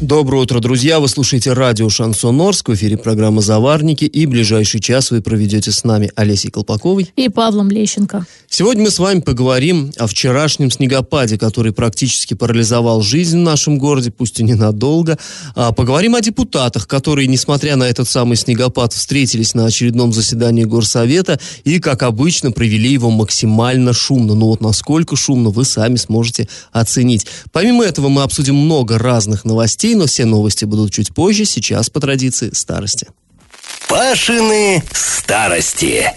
Доброе утро, друзья! Вы слушаете радио «Шансон Орск», в эфире программа «Заварники», и ближайший час вы проведете с нами Олесей Колпаковой и Павлом Лещенко. Сегодня мы с вами поговорим о вчерашнем снегопаде, который практически парализовал жизнь в нашем городе, пусть и ненадолго. А поговорим о депутатах, которые, несмотря на этот самый снегопад, встретились на очередном заседании Горсовета и, как обычно, провели его максимально шумно. Ну вот насколько шумно, вы сами сможете оценить. Помимо этого мы обсудим много разных новостей, но все новости будут чуть позже, сейчас по традиции старости. Пашины старости.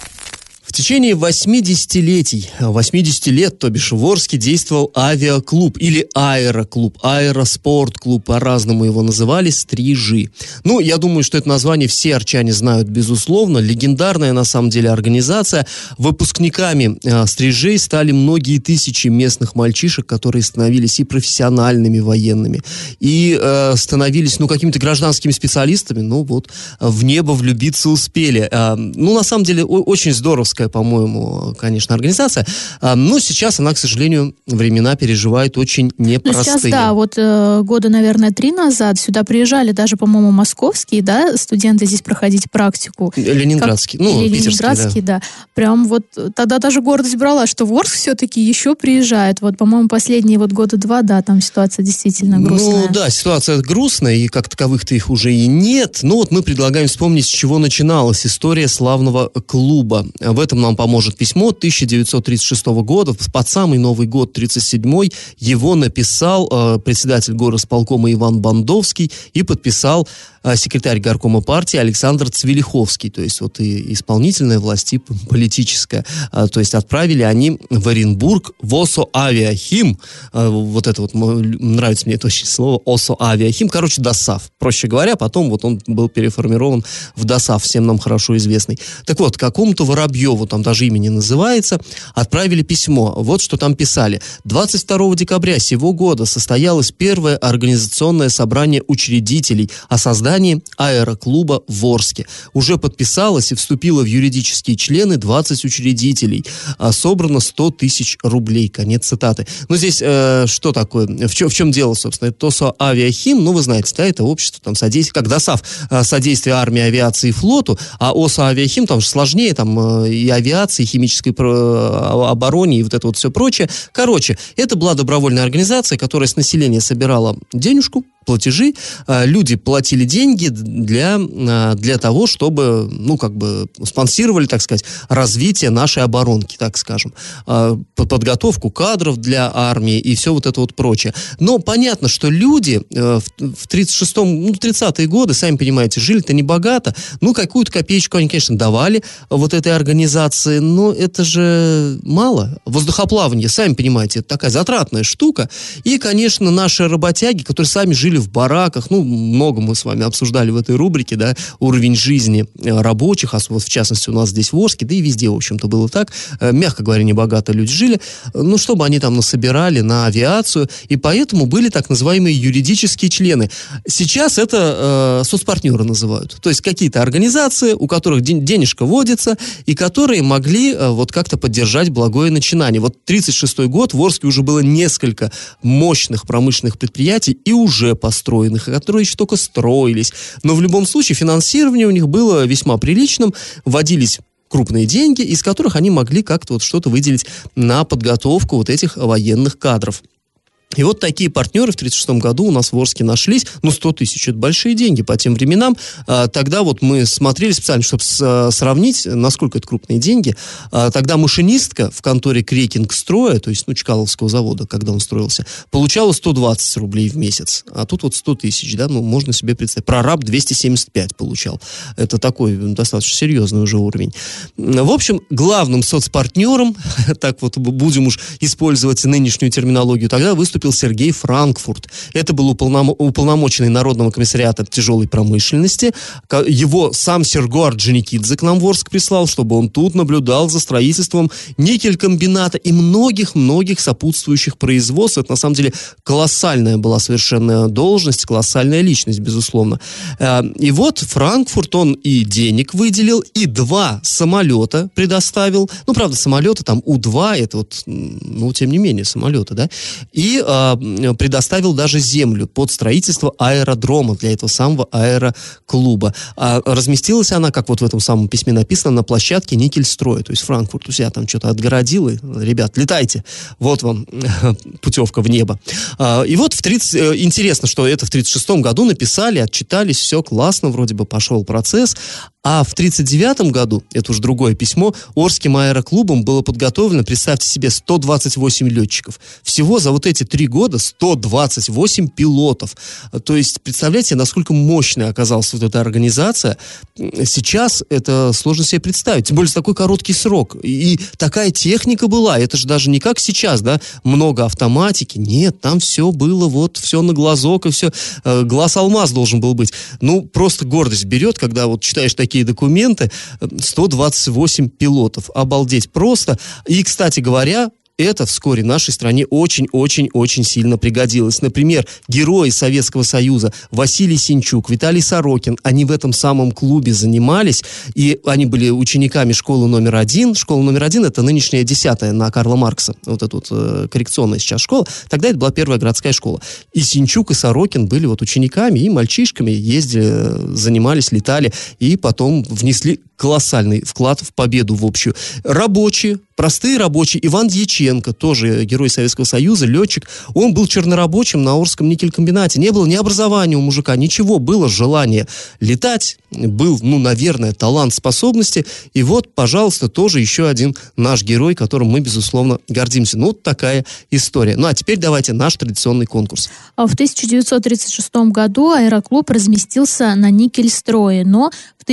В течение 80-летий, 80 лет, то бишь в Орске действовал авиаклуб или аэроклуб, аэроспорт-клуб, по-разному его называли, «Стрижи». Ну, я думаю, что это название все арчане знают, безусловно. Легендарная, на самом деле, организация. Выпускниками э, «Стрижей» стали многие тысячи местных мальчишек, которые становились и профессиональными военными, и э, становились, ну, какими-то гражданскими специалистами. Ну, вот, в небо влюбиться успели. Э, ну, на самом деле, очень здоровская хорошая, по-моему, конечно, организация. А, но сейчас она, к сожалению, времена переживает очень непростые. Ну, сейчас, да, вот э, года, наверное, три назад сюда приезжали даже, по-моему, московские, да, студенты здесь проходить практику. Ленинградские, как, ну, или Ленинградские, да. да. Прям вот тогда даже гордость брала, что в Орск все-таки еще приезжают. Вот, по-моему, последние вот года два, да, там ситуация действительно ну, грустная. Ну, да, ситуация грустная, и как таковых-то их уже и нет. Но вот мы предлагаем вспомнить, с чего начиналась история славного клуба. В этом этом нам поможет письмо 1936 года, под самый Новый год, 37-й, его написал э, председатель горосполкома Иван Бандовский и подписал секретарь горкома партии Александр Цвелиховский, то есть вот и исполнительная власть, и политическая. Э, то есть отправили они в Оренбург в ОСО Авиахим, э, вот это вот, нравится мне это очень слово, ОСО Авиахим, короче, ДОСАВ. Проще говоря, потом вот он был переформирован в ДОСАВ, всем нам хорошо известный. Так вот, какому-то Воробьеву там даже имя не называется, отправили письмо. Вот что там писали. 22 декабря сего года состоялось первое организационное собрание учредителей о создании аэроклуба в Орске. Уже подписалось и вступило в юридические члены 20 учредителей. А собрано 100 тысяч рублей. Конец цитаты. Ну, здесь э, что такое? В чем, в чем дело, собственно? Это ТОСО Авиахим, ну, вы знаете, да, это общество там содействие, как ДОСАВ, э, содействие армии, авиации и флоту, а ОСО Авиахим там же сложнее, там э, и авиации, химической а, обороне и вот это вот все прочее. Короче, это была добровольная организация, которая с населения собирала денежку, платежи, а, люди платили деньги для, а, для того, чтобы, ну, как бы, спонсировали, так сказать, развитие нашей оборонки, так скажем, а, подготовку кадров для армии и все вот это вот прочее. Но понятно, что люди э, в 36-м, ну, 30-е годы, сами понимаете, жили-то не богато, ну, какую-то копеечку они, конечно, давали вот этой организации, но это же мало. Воздухоплавание, сами понимаете, это такая затратная штука. И, конечно, наши работяги, которые сами жили жили в бараках, ну, много мы с вами обсуждали в этой рубрике, да, уровень жизни э, рабочих, а вот в частности у нас здесь в Орске, да и везде, в общем-то, было так, э, мягко говоря, небогато люди жили, ну, чтобы они там насобирали на авиацию, и поэтому были так называемые юридические члены. Сейчас это э, соцпартнеры называют, то есть какие-то организации, у которых ден- денежка водится, и которые могли э, вот как-то поддержать благое начинание. Вот 36 год в Орске уже было несколько мощных промышленных предприятий, и уже построенных, которые еще только строились. Но в любом случае финансирование у них было весьма приличным, вводились крупные деньги, из которых они могли как-то вот что-то выделить на подготовку вот этих военных кадров. И вот такие партнеры в 1936 году у нас в Орске нашлись. Ну, 100 тысяч – это большие деньги по тем временам. А, тогда вот мы смотрели специально, чтобы с, сравнить, насколько это крупные деньги. А, тогда машинистка в конторе Крекинг строя, то есть, ну, Чкаловского завода, когда он строился, получала 120 рублей в месяц. А тут вот 100 тысяч, да, ну, можно себе представить. Прораб 275 получал. Это такой достаточно серьезный уже уровень. В общем, главным соцпартнером, так вот будем уж использовать нынешнюю терминологию, тогда выступил выступил Сергей Франкфурт. Это был уполном... уполномоченный Народного комиссариата тяжелой промышленности. Его сам Серго Орджоникидзе к нам в Орск прислал, чтобы он тут наблюдал за строительством никель-комбината и многих-многих сопутствующих производств. Это, на самом деле, колоссальная была совершенно должность, колоссальная личность, безусловно. Э, и вот Франкфурт, он и денег выделил, и два самолета предоставил. Ну, правда, самолеты там У-2, это вот, ну, тем не менее, самолеты, да. И э, предоставил даже землю под строительство аэродрома для этого самого аэроклуба. А разместилась она, как вот в этом самом письме написано, на площадке Никельстроя. То есть Франкфурт у себя там что-то отгородил, и, ребят, летайте. Вот вам путевка в небо. А, и вот в 30... Э, интересно, что это в 36 году написали, отчитались, все классно, вроде бы пошел процесс. А в 1939 году, это уже другое письмо, Орским аэроклубом было подготовлено, представьте себе, 128 летчиков. Всего за вот эти три года 128 пилотов. То есть, представляете, насколько мощной оказалась вот эта организация. Сейчас это сложно себе представить. Тем более, за такой короткий срок. И такая техника была. Это же даже не как сейчас, да, много автоматики. Нет, там все было вот, все на глазок и все. Э, глаз алмаз должен был быть. Ну, просто гордость берет, когда вот читаешь такие такие документы, 128 пилотов. Обалдеть просто. И, кстати говоря, это вскоре нашей стране очень-очень-очень сильно пригодилось. Например, герои Советского Союза Василий Синчук, Виталий Сорокин, они в этом самом клубе занимались, и они были учениками школы номер один. Школа номер один — это нынешняя десятая на Карла Маркса, вот эта вот э, коррекционная сейчас школа. Тогда это была первая городская школа. И Синчук, и Сорокин были вот учениками, и мальчишками ездили, занимались, летали, и потом внесли колоссальный вклад в победу в общую. Рабочие, простые рабочие, Иван Дьяченко, тоже герой Советского Союза, летчик, он был чернорабочим на Орском никелькомбинате. Не было ни образования у мужика, ничего, было желание летать, был, ну, наверное, талант, способности. И вот, пожалуйста, тоже еще один наш герой, которым мы, безусловно, гордимся. Ну, вот такая история. Ну, а теперь давайте наш традиционный конкурс. В 1936 году аэроклуб разместился на Никельстрое, но в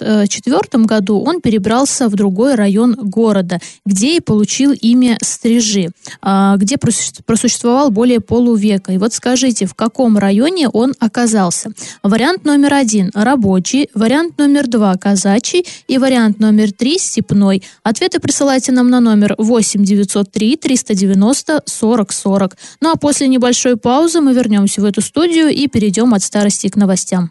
1954 году он перебрался в другой район города, где и получил имя Стрижи, а, где просуществовал более полувека. И вот скажите, в каком районе он оказался? Вариант номер один – рабочий, вариант номер два – казачий и вариант номер три – степной. Ответы присылайте нам на номер 8 903 390 40 40. Ну а после небольшой паузы мы вернемся в эту студию и перейдем от старости к новостям.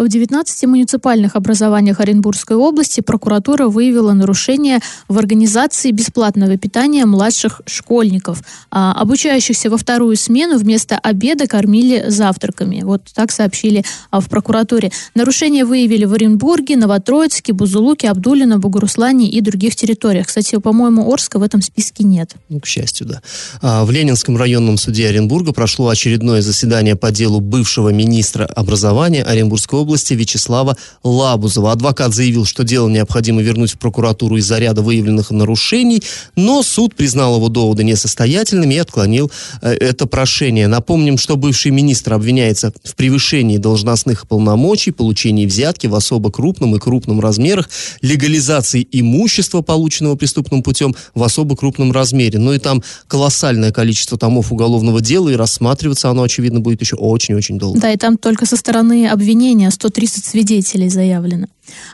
В 19 муниципальных образованиях Оренбургской области прокуратура выявила нарушения в организации бесплатного питания младших школьников. А, обучающихся во вторую смену вместо обеда кормили завтраками. Вот так сообщили а, в прокуратуре. Нарушения выявили в Оренбурге, Новотроицке, Бузулуке, Абдулино, Бугуруслане и других территориях. Кстати, по-моему, Орска в этом списке нет. Ну, к счастью, да. А, в Ленинском районном суде Оренбурга прошло очередное заседание по делу бывшего министра образования Оренбургской области области Вячеслава Лабузова. Адвокат заявил, что дело необходимо вернуть в прокуратуру из-за ряда выявленных нарушений, но суд признал его доводы несостоятельными и отклонил э, это прошение. Напомним, что бывший министр обвиняется в превышении должностных полномочий, получении взятки в особо крупном и крупном размерах, легализации имущества, полученного преступным путем, в особо крупном размере. Ну и там колоссальное количество томов уголовного дела, и рассматриваться оно, очевидно, будет еще очень-очень долго. Да, и там только со стороны обвинения 130 свидетелей заявлено.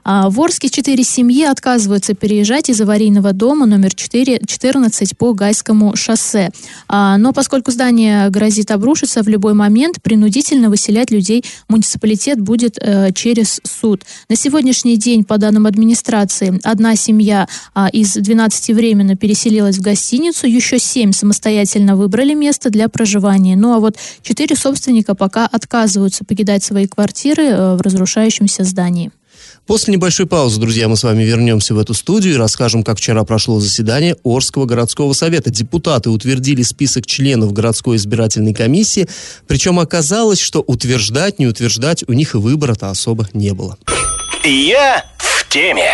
А в Орске четыре семьи отказываются переезжать из аварийного дома номер 4, 14 по Гайскому шоссе. А, но поскольку здание грозит обрушиться в любой момент, принудительно выселять людей муниципалитет будет э, через суд. На сегодняшний день, по данным администрации, одна семья а, из 12 временно переселилась в гостиницу, еще семь самостоятельно выбрали место для проживания. Ну а вот четыре собственника пока отказываются покидать свои квартиры э, в разрушающемся здании. После небольшой паузы, друзья, мы с вами вернемся в эту студию и расскажем, как вчера прошло заседание Орского городского совета. Депутаты утвердили список членов городской избирательной комиссии, причем оказалось, что утверждать, не утверждать у них и выбора-то особо не было. Я в теме.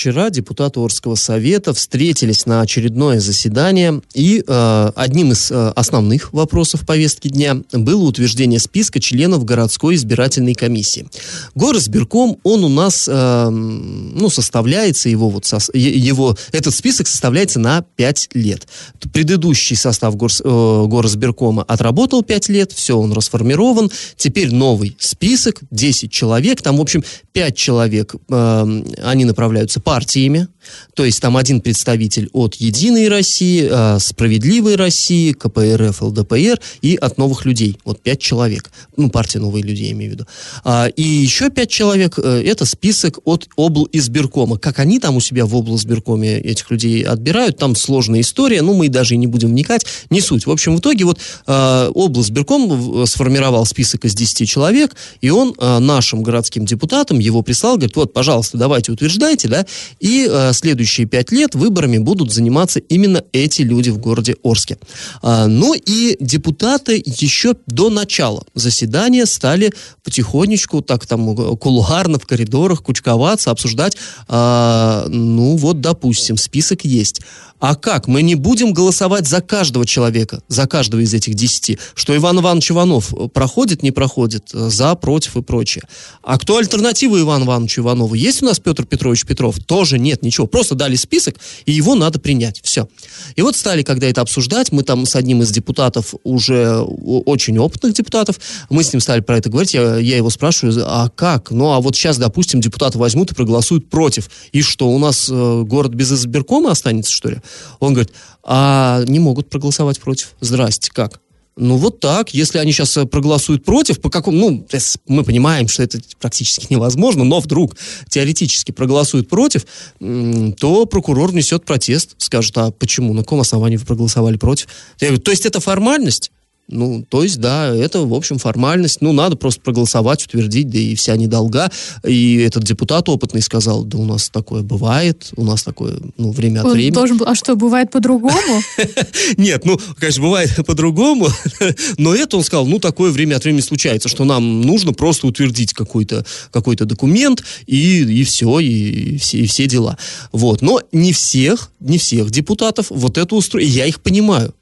Вчера депутаты Орского совета встретились на очередное заседание, и э, одним из э, основных вопросов повестки дня было утверждение списка членов городской избирательной комиссии. Горосбирком, он у нас, э, ну, составляется, его вот, со, его, этот список составляется на 5 лет. Предыдущий состав горс, э, Горосбиркома отработал 5 лет, все, он расформирован, теперь новый список, 10 человек, там, в общем, 5 человек, э, они направляются партиями, то есть там один представитель от «Единой России», э, «Справедливой России», КПРФ, ЛДПР и от «Новых людей». Вот пять человек. Ну, партия «Новые люди», я имею в виду. А, и еще пять человек э, – это список от обл. избиркома. Как они там у себя в обл. избиркоме этих людей отбирают, там сложная история, ну, мы даже и не будем вникать, не суть. В общем, в итоге вот э, обл. избирком сформировал список из 10 человек, и он нашим городским депутатам его прислал, говорит, вот, пожалуйста, давайте утверждайте, да, и следующие пять лет выборами будут заниматься именно эти люди в городе Орске. А, ну и депутаты еще до начала заседания стали потихонечку, так там кулуарно в коридорах кучковаться, обсуждать, а, ну вот, допустим, список есть. А как? Мы не будем голосовать за каждого человека, за каждого из этих десяти. Что Иван Иванович Иванов проходит, не проходит, за, против и прочее. А кто альтернатива Ивану Ивановичу Иванову? Есть у нас Петр Петрович Петров? Тоже нет, ничего. Просто дали список, и его надо принять. Все. И вот стали, когда это обсуждать, мы там с одним из депутатов, уже очень опытных депутатов, мы с ним стали про это говорить, я, я его спрашиваю, а как? Ну, а вот сейчас, допустим, депутаты возьмут и проголосуют против. И что, у нас э, город без избиркома останется, что ли? Он говорит, а не могут проголосовать против. Здрасте, как? Ну вот так, если они сейчас э, проголосуют против, по какому, ну, мы понимаем, что это практически невозможно, но вдруг теоретически проголосуют против, то прокурор внесет протест, скажет, а почему, на каком основании вы проголосовали против? Я говорю, то есть это формальность? Ну, то есть, да, это, в общем, формальность. Ну, надо просто проголосовать, утвердить, да и вся недолга. И этот депутат опытный сказал, да у нас такое бывает, у нас такое, ну, время от времени. Должен, а что, бывает по-другому? Нет, ну, конечно, бывает по-другому, но это он сказал, ну, такое время от времени случается, что нам нужно просто утвердить какой-то какой документ, и, и все, и, все, и все дела. Вот, но не всех, не всех депутатов вот это устроит. Я их понимаю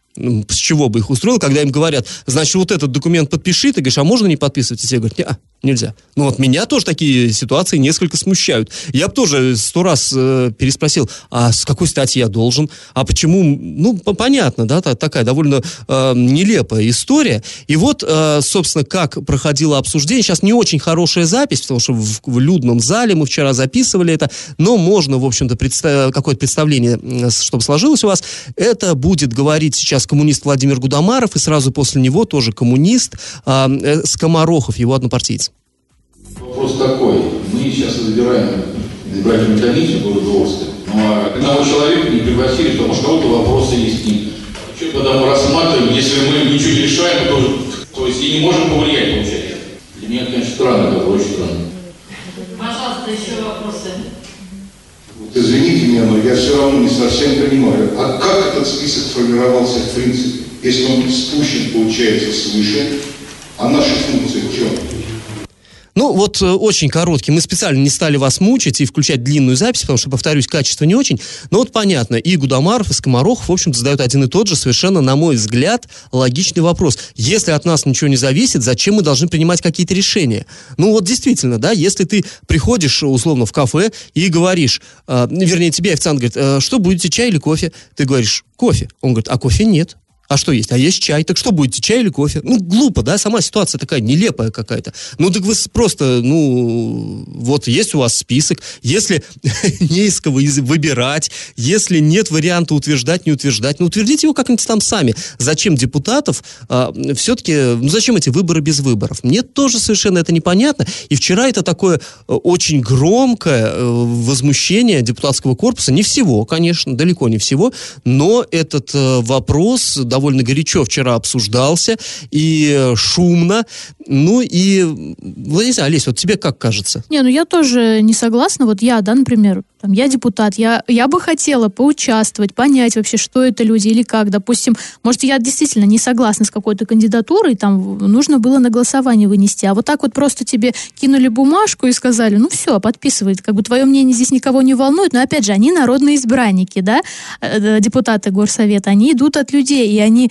с чего бы их устроил, когда им говорят, значит, вот этот документ подпиши, ты говоришь, а можно не подписывать? И все говорят, нет, нельзя. Ну вот меня тоже такие ситуации несколько смущают. Я бы тоже сто раз э, переспросил, а с какой стати я должен? А почему? Ну, понятно, да, такая довольно э, нелепая история. И вот, э, собственно, как проходило обсуждение. Сейчас не очень хорошая запись, потому что в, в людном зале мы вчера записывали это, но можно, в общем-то, представ... какое-то представление, чтобы сложилось у вас. Это будет говорить сейчас коммунист Владимир Гудамаров, и сразу после него тоже коммунист а, э, Скоморохов, его однопартиец. Вопрос такой. Мы сейчас избираем избирательную комиссию города Орска, но одного человека не пригласили, потому что у кого-то вопросы есть к ним. Что тогда мы рассматриваем, если мы ничего не решаем, то, то есть и не можем повлиять, получается? Для меня, конечно, странно, это очень странно. Пожалуйста, еще извините меня, но я все равно не совсем понимаю, а как этот список формировался в принципе, если он спущен, получается, свыше, а наши функции в чем? Ну, вот э, очень короткий. Мы специально не стали вас мучить и включать длинную запись, потому что, повторюсь, качество не очень. Но вот понятно, и Гудамаров, и Скоморохов, в общем-то, задают один и тот же, совершенно, на мой взгляд, логичный вопрос. Если от нас ничего не зависит, зачем мы должны принимать какие-то решения? Ну, вот действительно, да, если ты приходишь, условно, в кафе и говоришь, э, вернее, тебе официант говорит, э, что будете, чай или кофе? Ты говоришь, кофе. Он говорит, а кофе нет. А что есть? А есть чай. Так что будете, чай или кофе? Ну, глупо, да? Сама ситуация такая нелепая какая-то. Ну, так вы просто, ну, вот есть у вас список. Если не из кого выбирать, если нет варианта утверждать, не утверждать, ну, утвердите его как-нибудь там сами. Зачем депутатов? А, все-таки, ну, зачем эти выборы без выборов? Мне тоже совершенно это непонятно. И вчера это такое э, очень громкое э, возмущение депутатского корпуса. Не всего, конечно, далеко не всего, но этот э, вопрос довольно горячо вчера обсуждался и э, шумно. Ну и, ну, не знаю, Олесь, вот тебе как кажется? Не, ну я тоже не согласна. Вот я, да, например, там, я депутат, я, я бы хотела поучаствовать, понять вообще, что это люди или как. Допустим, может, я действительно не согласна с какой-то кандидатурой, там нужно было на голосование вынести. А вот так вот просто тебе кинули бумажку и сказали, ну все, подписывай, как бы твое мнение здесь никого не волнует. Но опять же, они народные избранники, да, э, депутаты горсовета, они идут от людей, и они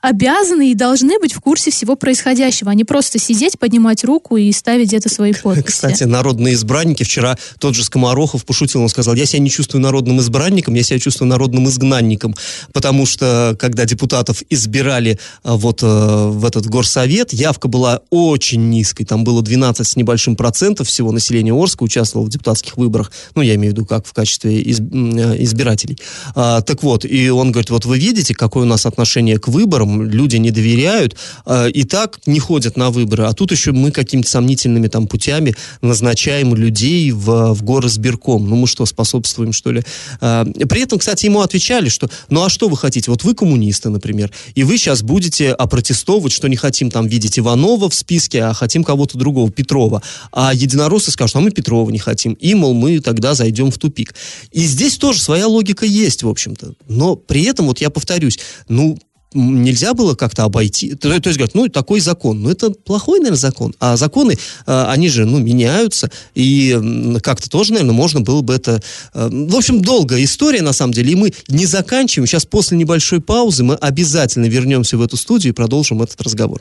обязаны и должны быть в курсе всего происходящего, а не просто сидеть, поднимать руку и ставить где-то свои подписи. Кстати, народные избранники, вчера тот же Скоморохов пошутил, он сказал, я себя не чувствую народным избранником, я себя чувствую народным изгнанником, потому что, когда депутатов избирали а, вот э, в этот горсовет, явка была очень низкой, там было 12 с небольшим процентов всего населения Орска участвовало в депутатских выборах, ну, я имею в виду, как в качестве э, избирателей. А, так вот, и он говорит, вот вы видите, какое у нас отношение к выборам, выборам, люди не доверяют, э, и так не ходят на выборы. А тут еще мы какими-то сомнительными там путями назначаем людей в, в горосбирком. Ну мы что, способствуем, что ли? Э, при этом, кстати, ему отвечали, что ну а что вы хотите? Вот вы коммунисты, например, и вы сейчас будете опротестовывать, что не хотим там видеть Иванова в списке, а хотим кого-то другого, Петрова. А единороссы скажут, а мы Петрова не хотим. И, мол, мы тогда зайдем в тупик. И здесь тоже своя логика есть, в общем-то. Но при этом, вот я повторюсь, ну, нельзя было как-то обойти. То, то есть, говорят, ну, такой закон. Ну, это плохой, наверное, закон. А законы, э, они же, ну, меняются. И как-то тоже, наверное, можно было бы это... Э, в общем, долгая история, на самом деле. И мы не заканчиваем. Сейчас после небольшой паузы мы обязательно вернемся в эту студию и продолжим этот разговор.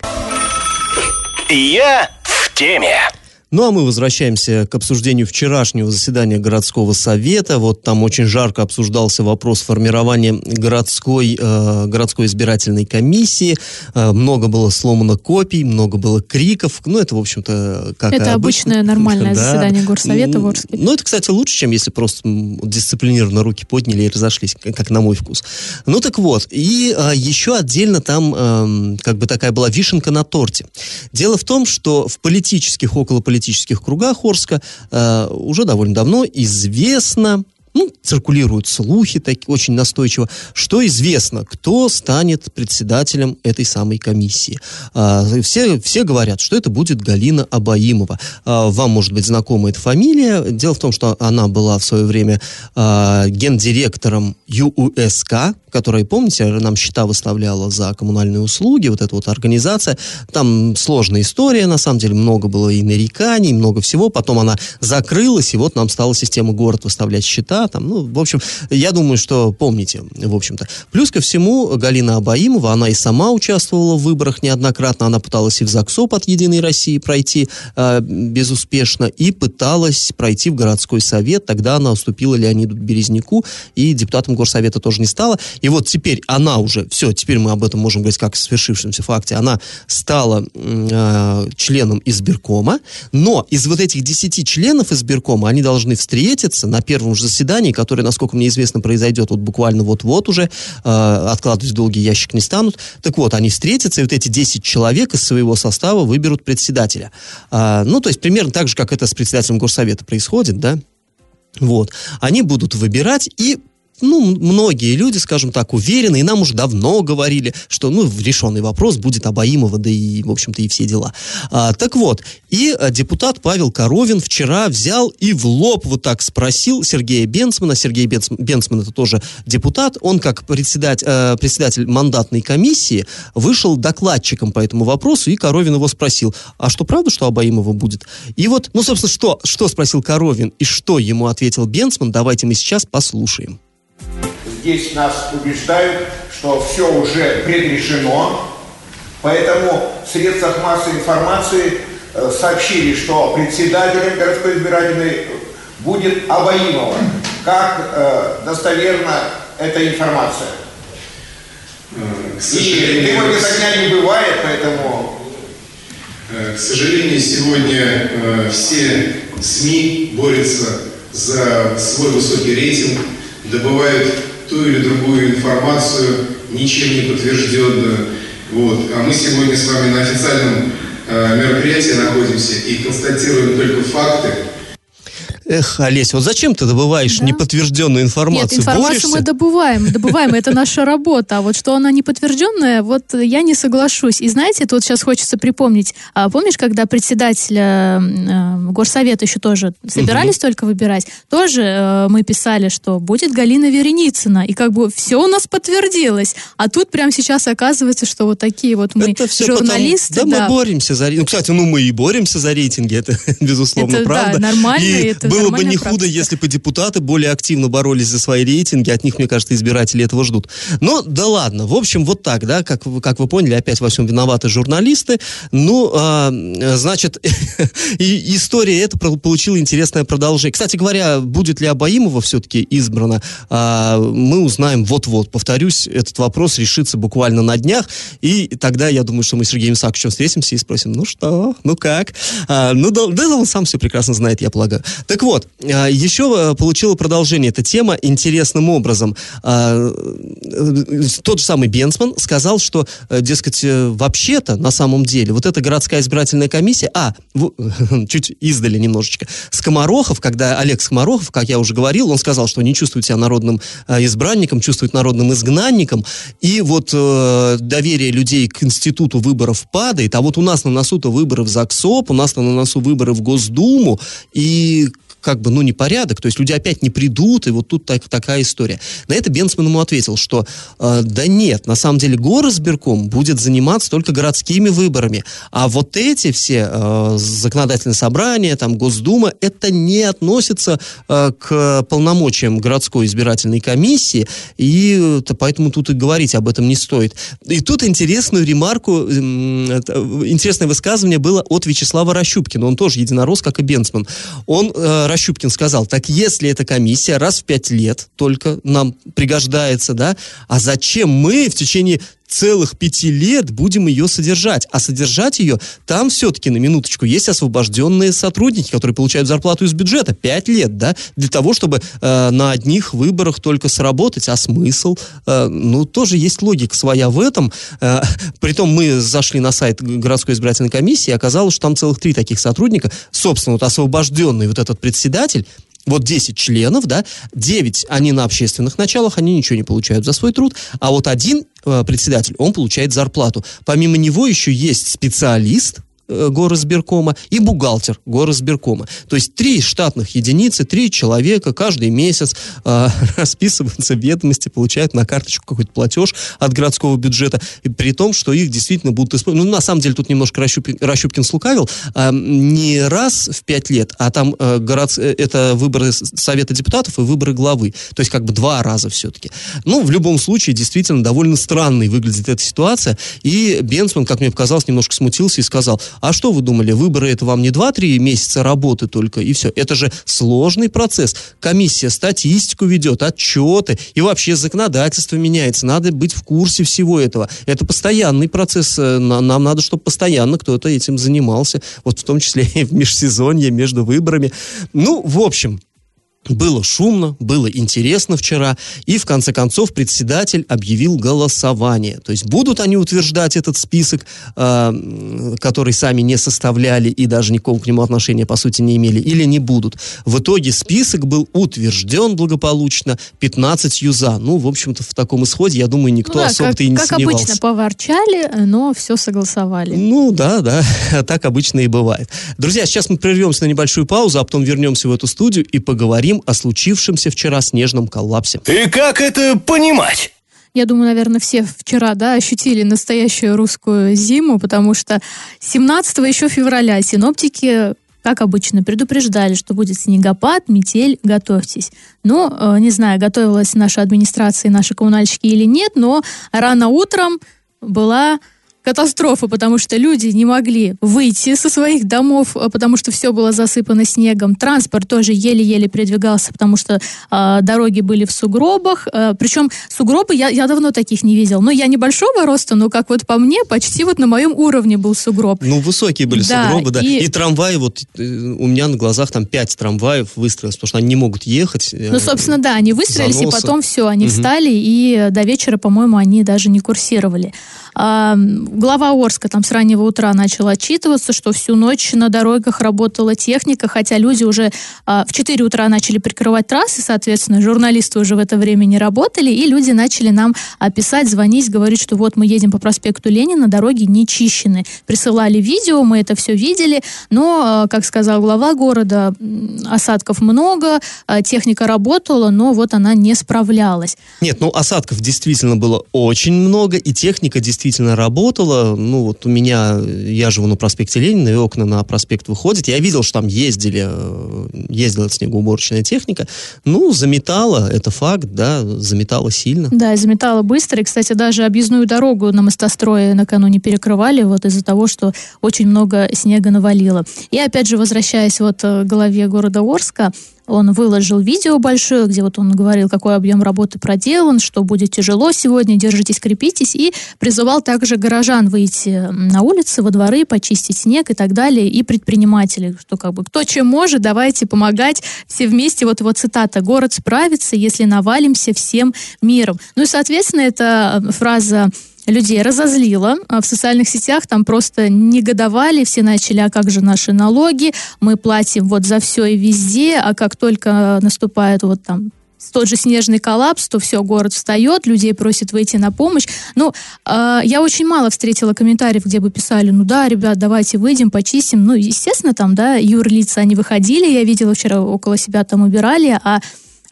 Я в теме. Ну а мы возвращаемся к обсуждению вчерашнего заседания городского совета. Вот там очень жарко обсуждался вопрос формирования городской, э, городской избирательной комиссии. Э, много было сломано копий, много было криков. Ну это, в общем-то, как Это обычно. обычное нормальное Да. заседание горсовета в Орске. Ну, это, кстати, лучше, чем если просто дисциплинированно руки подняли и разошлись, как, на мой вкус. Ну, так вот. И а, еще отдельно там эм, как бы такая была вишенка на торте. Дело в том, что в политических, околополитических кругах Орска э, уже довольно давно известно, ну, циркулируют слухи такие очень настойчиво, что известно, кто станет председателем этой самой комиссии. А, все, все говорят, что это будет Галина Абаимова. А, вам, может быть, знакома эта фамилия. Дело в том, что она была в свое время а, гендиректором ЮУСК, которая, помните, нам счета выставляла за коммунальные услуги, вот эта вот организация. Там сложная история, на самом деле, много было и нареканий, много всего. Потом она закрылась, и вот нам стала система город выставлять счета. Там, ну, в общем, я думаю, что помните, в общем-то. Плюс ко всему, Галина Абаимова, она и сама участвовала в выборах неоднократно. Она пыталась и в ЗАГСОП от «Единой России» пройти э, безуспешно, и пыталась пройти в городской совет. Тогда она уступила Леониду Березняку, и депутатом горсовета тоже не стала. И вот теперь она уже, все, теперь мы об этом можем говорить как о свершившемся факте, она стала э, членом избиркома, но из вот этих 10 членов избиркома они должны встретиться на первом же заседании, которое, насколько мне известно, произойдет вот буквально вот-вот уже, э, откладывать в долгий ящик не станут. Так вот, они встретятся, и вот эти 10 человек из своего состава выберут председателя. А, ну, то есть примерно так же, как это с председателем горсовета происходит, да? Вот. Они будут выбирать и ну, многие люди, скажем так, уверены, и нам уже давно говорили, что, ну, решенный вопрос будет Абаимова, да и, в общем-то, и все дела. А, так вот, и а, депутат Павел Коровин вчера взял и в лоб вот так спросил Сергея Бенцмана. Сергей Бенц, Бенцман это тоже депутат. Он, как председатель, э, председатель мандатной комиссии, вышел докладчиком по этому вопросу, и Коровин его спросил, а что, правда, что Абаимова будет? И вот, ну, собственно, что, что спросил Коровин, и что ему ответил Бенцман, давайте мы сейчас послушаем. Здесь нас убеждают, что все уже предрешено, поэтому в средствах массовой информации э, сообщили, что председателем городской избирательной будет Абаимова. Как э, достоверна эта информация? К И сожалению, дыма без огня не бывает, поэтому э, к сожалению, сегодня э, все СМИ борются за свой высокий рейтинг, добывают ту или другую информацию, ничем не подтвержденную. Вот. А мы сегодня с вами на официальном э, мероприятии находимся и констатируем только факты, Эх, Олесь, вот зачем ты добываешь Да. неподтвержденную информацию? Нет, информацию Борешься? мы добываем, добываем, это наша работа. А вот что она неподтвержденная, вот я не соглашусь. И знаете, тут сейчас хочется припомнить, а, помнишь, когда председателя э, горсовета еще тоже собирались только выбирать, тоже э, мы писали, что будет Галина Вереницына, и как бы все у нас подтвердилось. А тут прямо сейчас оказывается, что вот такие вот мы Это журналисты, потому- да, да, мы боремся за рейтинги. Ну, кстати, ну мы и боремся за рейтинги, это безусловно Это, да, правда. нормально, И это было бы не худо, практика. если бы депутаты более активно боролись за свои рейтинги. От них, мне кажется, избиратели этого ждут. Но да ладно. В общем, вот так, да, как, вы- как вы поняли, опять во всем виноваты журналисты. Ну, а, значит, и история эта получила интересное продолжение. Кстати говоря, будет ли Абаимова все-таки избрана, а, мы узнаем вот-вот. Повторюсь, этот вопрос решится буквально на днях. И тогда я думаю, что мы с Сергеем Исааковичем встретимся и спросим, ну что, ну как? А, ну да, да, он сам все прекрасно знает, я полагаю. Так вот, а, еще а, получила продолжение эта тема интересным образом. А, э, Тот же самый Бенсман сказал, что, э, дескать, э, вообще-то, на самом деле, вот эта городская избирательная комиссия, а, чуть издали немножечко, Скоморохов, когда Олег Скоморохов, как я уже говорил, он сказал, что не чувствует себя народным э, избранником, чувствует народным изгнанником, и вот э, доверие людей к институту выборов падает, а вот у нас на носу-то выборы в ЗАГСОП, у нас на носу выборы в Госдуму, и как бы, ну, непорядок, то есть люди опять не придут, и вот тут так- такая история. На это Бенсман ему ответил, что э, да нет, на самом деле горосберком будет заниматься только городскими выборами, а вот эти все э, законодательные собрания, там, Госдума, это не относится э, к полномочиям городской избирательной комиссии, и э, то поэтому тут и говорить об этом не стоит. И тут интересную ремарку, э, интересное высказывание было от Вячеслава Рощупкина, он тоже единорос, как и Бенсман. Он, э, Рощупкин, сказал, так если эта комиссия раз в пять лет только нам пригождается, да, а зачем мы в течение целых пяти лет будем ее содержать. А содержать ее там все-таки, на минуточку, есть освобожденные сотрудники, которые получают зарплату из бюджета. Пять лет, да, для того, чтобы э, на одних выборах только сработать. А смысл? Э, ну, тоже есть логика своя в этом. Э, притом мы зашли на сайт городской избирательной комиссии, и оказалось, что там целых три таких сотрудника. Собственно, вот освобожденный вот этот председатель, вот 10 членов, да, 9 они на общественных началах, они ничего не получают за свой труд, а вот один э, председатель, он получает зарплату. Помимо него еще есть специалист, горосберкома и бухгалтер горосберкома. То есть три штатных единицы, три человека каждый месяц э, расписываются ведомости, получают на карточку какой-то платеж от городского бюджета, при том, что их действительно будут использовать. Ну, на самом деле, тут немножко Рощупин, Рощупкин слукавил. А, не раз в пять лет, а там э, город, э, это выборы Совета депутатов и выборы главы. То есть как бы два раза все-таки. Ну, в любом случае, действительно, довольно странной выглядит эта ситуация. И Бенсман, как мне показалось, немножко смутился и сказал, а что вы думали, выборы это вам не 2-3 месяца работы только, и все. Это же сложный процесс. Комиссия статистику ведет, отчеты, и вообще законодательство меняется. Надо быть в курсе всего этого. Это постоянный процесс. э, на- Нам надо, чтобы постоянно кто-то этим занимался. Вот в том числе и в межсезонье между выборами. Ну, в общем, было шумно, было интересно вчера, и в конце концов председатель объявил голосование. То есть будут они утверждать этот список, э, который сами не составляли и даже никакого к нему отношения по сути не имели, или не будут. В итоге список был утвержден благополучно 15 за. Ну, в общем-то, в таком исходе, я думаю, никто Ну да, особо-то как, и не как сомневался. обычно, поворчали, но все согласовали. Ну да, да, так обычно и бывает. Друзья, сейчас мы прервемся на небольшую паузу, а потом вернемся в эту студию и поговорим о случившемся вчера снежном коллапсе. И как это понимать? Я думаю, наверное, все вчера, да, ощутили настоящую русскую зиму, потому что 17 еще февраля синоптики как обычно, предупреждали, что будет снегопад, метель, готовьтесь. Ну, э, не знаю, готовилась наша администрация и наши коммунальщики или нет, но рано утром была катастрофа, потому что люди не могли выйти со своих домов, э, потому что все было засыпано снегом. Транспорт тоже еле-еле передвигался, потому что э, дороги были в сугробах. Э, причем сугробы я, я давно таких не видел. Но я небольшого роста, но как вот по мне, почти вот на моем уровне был сугроб. Ну, высокие были Да, сугробы, да. и- И... трамваи, вот э, у меня на глазах там пять трамваев выстроилось, потому что они не могут ехать. э, Ну, собственно, да, они выстроились, и заносы. потом все, они Мгм. встали, и до вечера, по-моему, они даже не курсировали. А, глава Орска там с раннего утра начал отчитываться, что всю ночь на дорогах работала техника, хотя люди уже а, в 4 утра начали прикрывать трассы, соответственно, журналисты уже в это время не работали, и люди начали нам писать, звонить, говорить, что вот мы едем по проспекту Ленина, дороги не чищены. Присылали видео, мы это все видели, но, а, как сказал глава города, осадков много, а, техника работала, но вот она не справлялась. Нет, ну осадков действительно было очень много, и техника действительно работала. Ну вот у меня, я живу на проспекте Ленина, и окна на проспект выходят. Я видел, что там ездили, э, ездила снегоуборочная техника. Ну, заметала, это факт, да, заметала сильно. Да, и заметала быстро. И, кстати, даже объездную дорогу на мостострое накануне перекрывали, вот из-за того, что очень много снега навалило. И опять же, возвращаясь вот к главе города Орска, он выложил видео большое, где вот он говорил, какой объем работы проделан, что будет тяжело сегодня, держитесь, крепитесь, и призывал также горожан выйти на улицы, во дворы, почистить снег и так далее, и предпринимателей, что как бы кто чем может, давайте помогать все вместе. Вот его цитата «Город справится, если навалимся всем миром». Ну и, соответственно, эта фраза людей разозлило. А в социальных сетях там просто негодовали, все начали, а как же наши налоги, мы платим вот за все и везде, а как только наступает вот там тот же снежный коллапс, то все, город встает, людей просят выйти на помощь. Ну, э, я очень мало встретила комментариев, где бы писали, ну да, ребят, давайте выйдем, почистим. Ну, естественно, там, да, юрлица, они выходили, я видела вчера около себя там убирали, а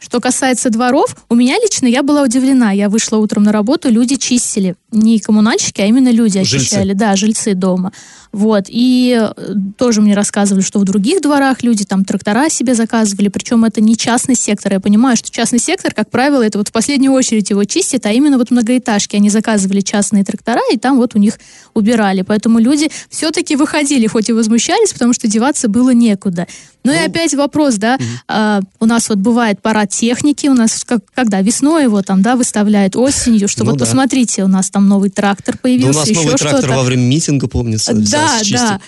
что касается дворов, у меня лично я была удивлена. Я вышла утром на работу, люди чистили. Не коммунальщики, а именно люди очищали. Жильцы. Да, жильцы дома. Вот. И э, тоже мне рассказывали, что в других дворах люди там трактора себе заказывали, причем это не частный сектор. Я понимаю, что частный сектор, как правило, это вот в последнюю очередь его чистит, а именно вот многоэтажки. Они заказывали частные трактора, и там вот у них убирали. Поэтому люди все-таки выходили, хоть и возмущались, потому что деваться было некуда. Ну, ну и опять вопрос, да, угу. а, у нас вот бывает парад техники, у нас как, когда весной его там, да, выставляют, осенью, что ну, вот да. посмотрите, у нас там новый трактор появился, да у нас новый трактор во время митинга, помнится, Да, да.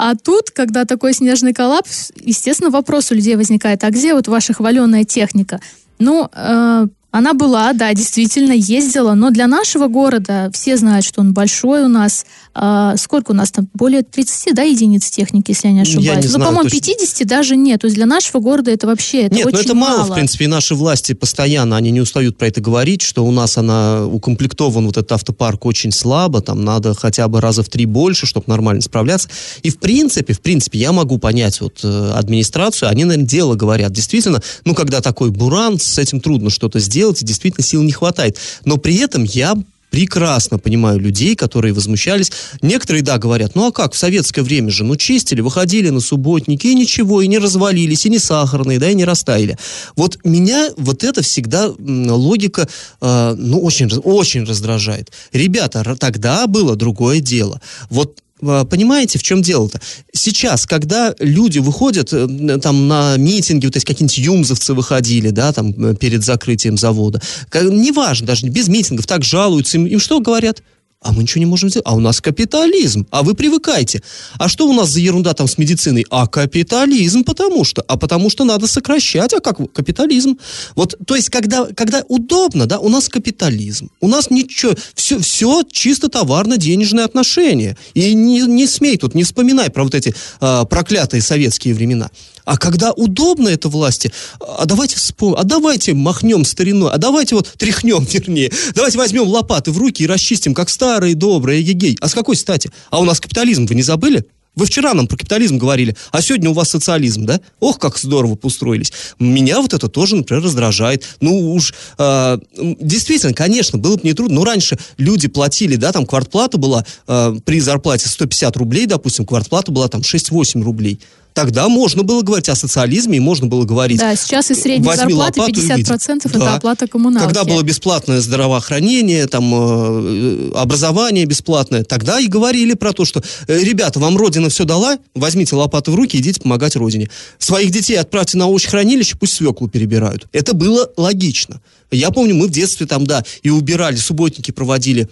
А тут, когда такой снежный коллапс, естественно, вопрос у людей возникает, а где вот ваша хваленая техника? Ну, э, она была, да, действительно ездила, но для нашего города все знают, что он большой у нас. А, сколько у нас там? Более 30, да, единиц техники, если я не ошибаюсь. Я не ну, знаю, по-моему, точно. 50 даже нет. То есть для нашего города это вообще это Нет, очень но это мало, мало, в принципе, и наши власти постоянно, они не устают про это говорить, что у нас она укомплектован, вот этот автопарк очень слабо, там надо хотя бы раза в три больше, чтобы нормально справляться. И в принципе, в принципе, я могу понять вот э, администрацию, они, наверное, дело говорят. Действительно, ну, когда такой буран, с этим трудно что-то сделать, делать, и действительно сил не хватает. Но при этом я прекрасно понимаю людей, которые возмущались. Некоторые, да, говорят, ну а как, в советское время же, ну чистили, выходили на субботники, и ничего, и не развалились, и не сахарные, да, и не растаяли. Вот меня вот это всегда логика, э, ну, очень, очень раздражает. Ребята, тогда было другое дело. Вот понимаете, в чем дело-то? Сейчас, когда люди выходят э, там на митинги, вот эти какие-нибудь юмзовцы выходили, да, там э, перед закрытием завода, неважно, даже без митингов, так жалуются, им, им что говорят? А мы ничего не можем сделать. А у нас капитализм. А вы привыкайте. А что у нас за ерунда там с медициной? А капитализм потому что. А потому что надо сокращать. А как капитализм? Вот, то есть, когда, когда удобно, да, у нас капитализм. У нас ничего, все, все чисто товарно-денежные отношения. И не, не смей тут, не вспоминай про вот эти а, проклятые советские времена. А когда удобно это власти, а давайте вспомним, а давайте махнем стариной, а давайте вот тряхнем, вернее, давайте возьмем лопаты в руки и расчистим, как старые добрые егей. А с какой стати? А у нас капитализм, вы не забыли? Вы вчера нам про капитализм говорили, а сегодня у вас социализм, да? Ох, как здорово построились. Меня вот это тоже, например, раздражает. Ну уж, э, действительно, конечно, было бы нетрудно, но раньше люди платили, да, там квартплата была э, при зарплате 150 рублей, допустим, квартплата была там 6-8 рублей тогда можно было говорить о социализме, и можно было говорить... Да, сейчас и средняя зарплата 50% это да. оплата коммуналки. Когда было бесплатное здравоохранение, там, э, образование бесплатное, тогда и говорили про то, что, э, ребята, вам Родина все дала, возьмите лопаты в руки, идите помогать Родине. Своих детей отправьте на овощехранилище, пусть свеклу перебирают. Это было логично. Я помню, мы в детстве там, да, и убирали, субботники проводили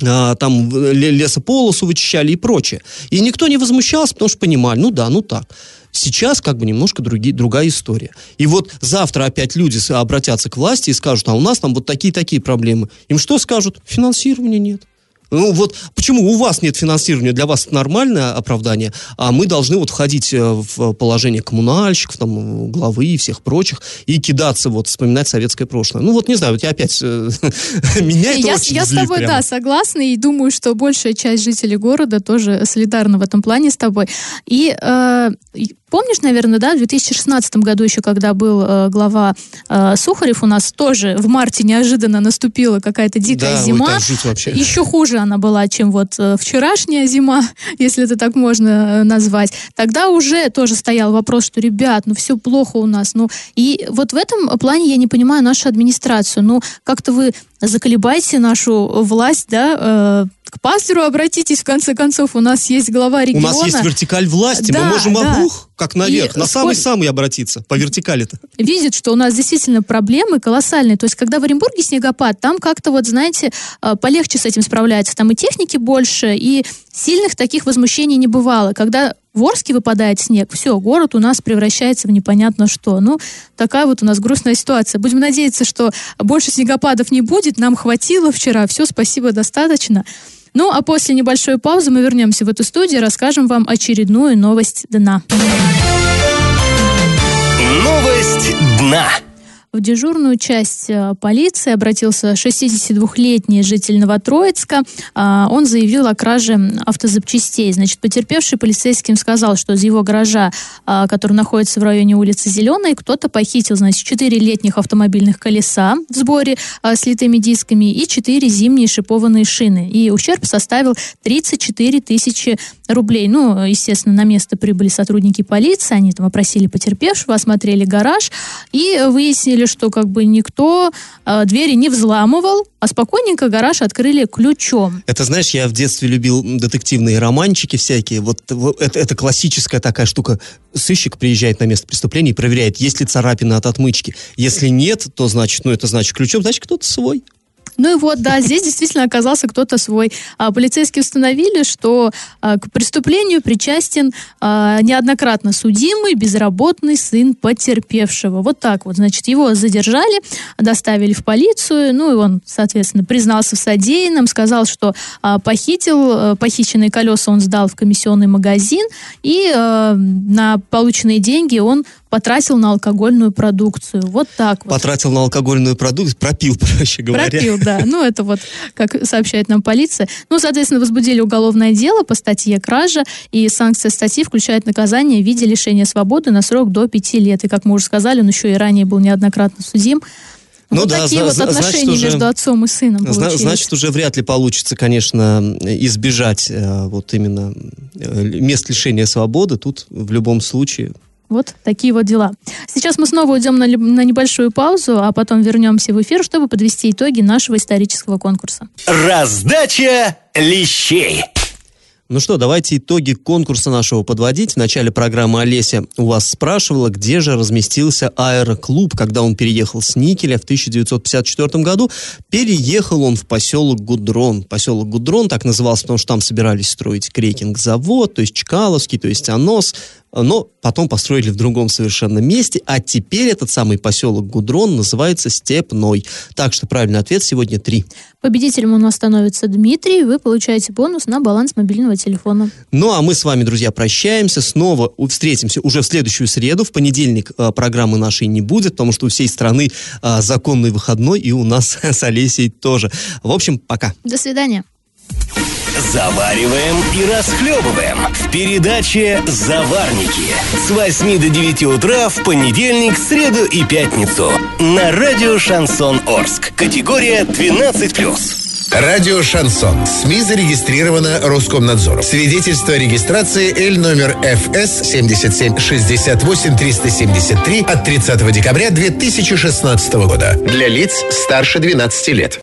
там лесополосу вычищали и прочее. И никто не возмущался, потому что понимали, ну да, ну так. Сейчас как бы немножко другие, другая история. И вот завтра опять люди обратятся к власти и скажут, а у нас там вот такие-такие проблемы. Им что скажут? Финансирования нет. Ну вот почему у вас нет финансирования, для вас это нормальное оправдание, а мы должны вот входить э, в положение коммунальщиков, там, главы и всех прочих, и кидаться, вот, вспоминать советское прошлое. Ну вот не знаю, вот я опять э, меня это я, очень я с тобой, прямо. да, согласна, и думаю, что большая часть жителей города тоже солидарна в этом плане с тобой. И э, помнишь, наверное, да, в 2016 году еще, когда был э, глава э, Сухарев, у нас тоже в марте неожиданно наступила какая-то дикая Да, зима. вообще. Еще хуже она была, чем вот э, вчерашняя зима, если это так можно э, назвать. Тогда уже тоже стоял вопрос, что, ребят, ну все плохо у нас. Ну, и вот в этом плане я не понимаю нашу администрацию. Ну, как-то вы заколебайте нашу власть, да, э, к пастору обратитесь, в конце концов, у нас есть глава У региона. нас есть вертикаль власти, Да, мы можем да. обух, как наверх, И на сколь- самый-самый обратиться, по вертикали-то. видит, что у нас действительно проблемы колоссальные. То есть, когда в Оренбурге снегопад, там как-то вот, знаете, э, полегче с этим справляется. Там и техники больше, и сильных таких возмущений не бывало. Когда в Орске выпадает снег, все, город у нас превращается в непонятно что. Ну, такая вот у нас грустная ситуация. Будем надеяться, что больше снегопадов не будет. Нам хватило вчера. Все, спасибо, достаточно. Ну, а после небольшой паузы мы вернемся в эту студию и расскажем вам очередную новость дна. Новость дна. В дежурную часть э, полиции обратился 62-летний житель Новотроицка. А, Он заявил о краже автозапчастей. Значит, потерпевший полицейским сказал, что из его гаража, а, который находится в районе улицы Зеленой, кто-то похитил, значит, 4 летних автомобильных колеса в сборе а, с литыми дисками и 4 зимние шипованные шины. И ущерб составил 34 тысячи рублей. Ну, естественно, на место прибыли сотрудники полиции, они там опросили потерпевшего, осмотрели гараж и выяснили, что как бы никто э, двери не взламывал, а спокойненько гараж открыли ключом. Это, знаешь, я в детстве любил детективные романчики всякие. Вот, вот это, это классическая такая штука. Сыщик приезжает на место преступления и проверяет, есть ли царапины от отмычки. Если нет, то значит, ну это значит ключом, значит кто-то свой. Ну и вот, да, здесь действительно оказался кто-то свой. А, полицейские установили, что а, к преступлению причастен а, неоднократно судимый безработный сын потерпевшего. Вот так вот, значит, его задержали, доставили в полицию, ну и он, соответственно, признался в содеянном, сказал, что а, похитил, а, похищенные колеса он сдал в комиссионный магазин, и а, на полученные деньги он потратил на алкогольную продукцию. Вот так вот. Потратил на алкогольную продукцию, пропил, проще говоря. Пропил, да. Ну, это вот, как сообщает нам полиция. Ну, соответственно, возбудили уголовное дело по статье кража, и санкция статьи включает наказание в виде лишения свободы на срок до пяти лет. И, как мы уже сказали, он еще и ранее был неоднократно судим. Ну вот да, такие зна- вот зна- значит, отношения уже- между отцом и сыном получились. Значит, уже вряд ли получится, конечно, избежать э, вот именно э, мест лишения свободы. Тут в любом случае Вот такие вот дела. Сейчас мы снова уйдем на, на небольшую паузу, а потом вернемся в эфир, чтобы подвести итоги нашего исторического конкурса. Раздача лещей. Ну что, давайте итоги конкурса нашего подводить. В начале программы Олеся у вас спрашивала, где же разместился аэроклуб, когда он переехал с Никеля в 1954 году. Переехал он в поселок Гудрон. Поселок Гудрон так назывался, потому что там собирались строить крекинг-завод, то есть Чкаловский, то есть Анос. Но потом построили в другом совершенно месте, а теперь этот самый поселок Гудрон называется Степной. Так что правильный ответ сегодня три. Победителем у нас становится Дмитрий. Вы получаете бонус на баланс мобильного телефона. Ну, а мы с вами, друзья, прощаемся. Снова встретимся уже в следующую среду. В понедельник э, программы нашей не будет, потому что у всей страны э, законный выходной, и у нас с Олесей тоже. В общем, пока. До свидания. Завариваем и расхлебываем в передаче «Заварники» с 8 до 9 утра в понедельник, среду и пятницу на радио «Шансон Орск». Категория 12+. Радио «Шансон». СМИ зарегистрировано Роскомнадзором. Свидетельство о регистрации Л номер ФС 7768 373 от 30 декабря 2016 года. Для лиц старше 12 лет.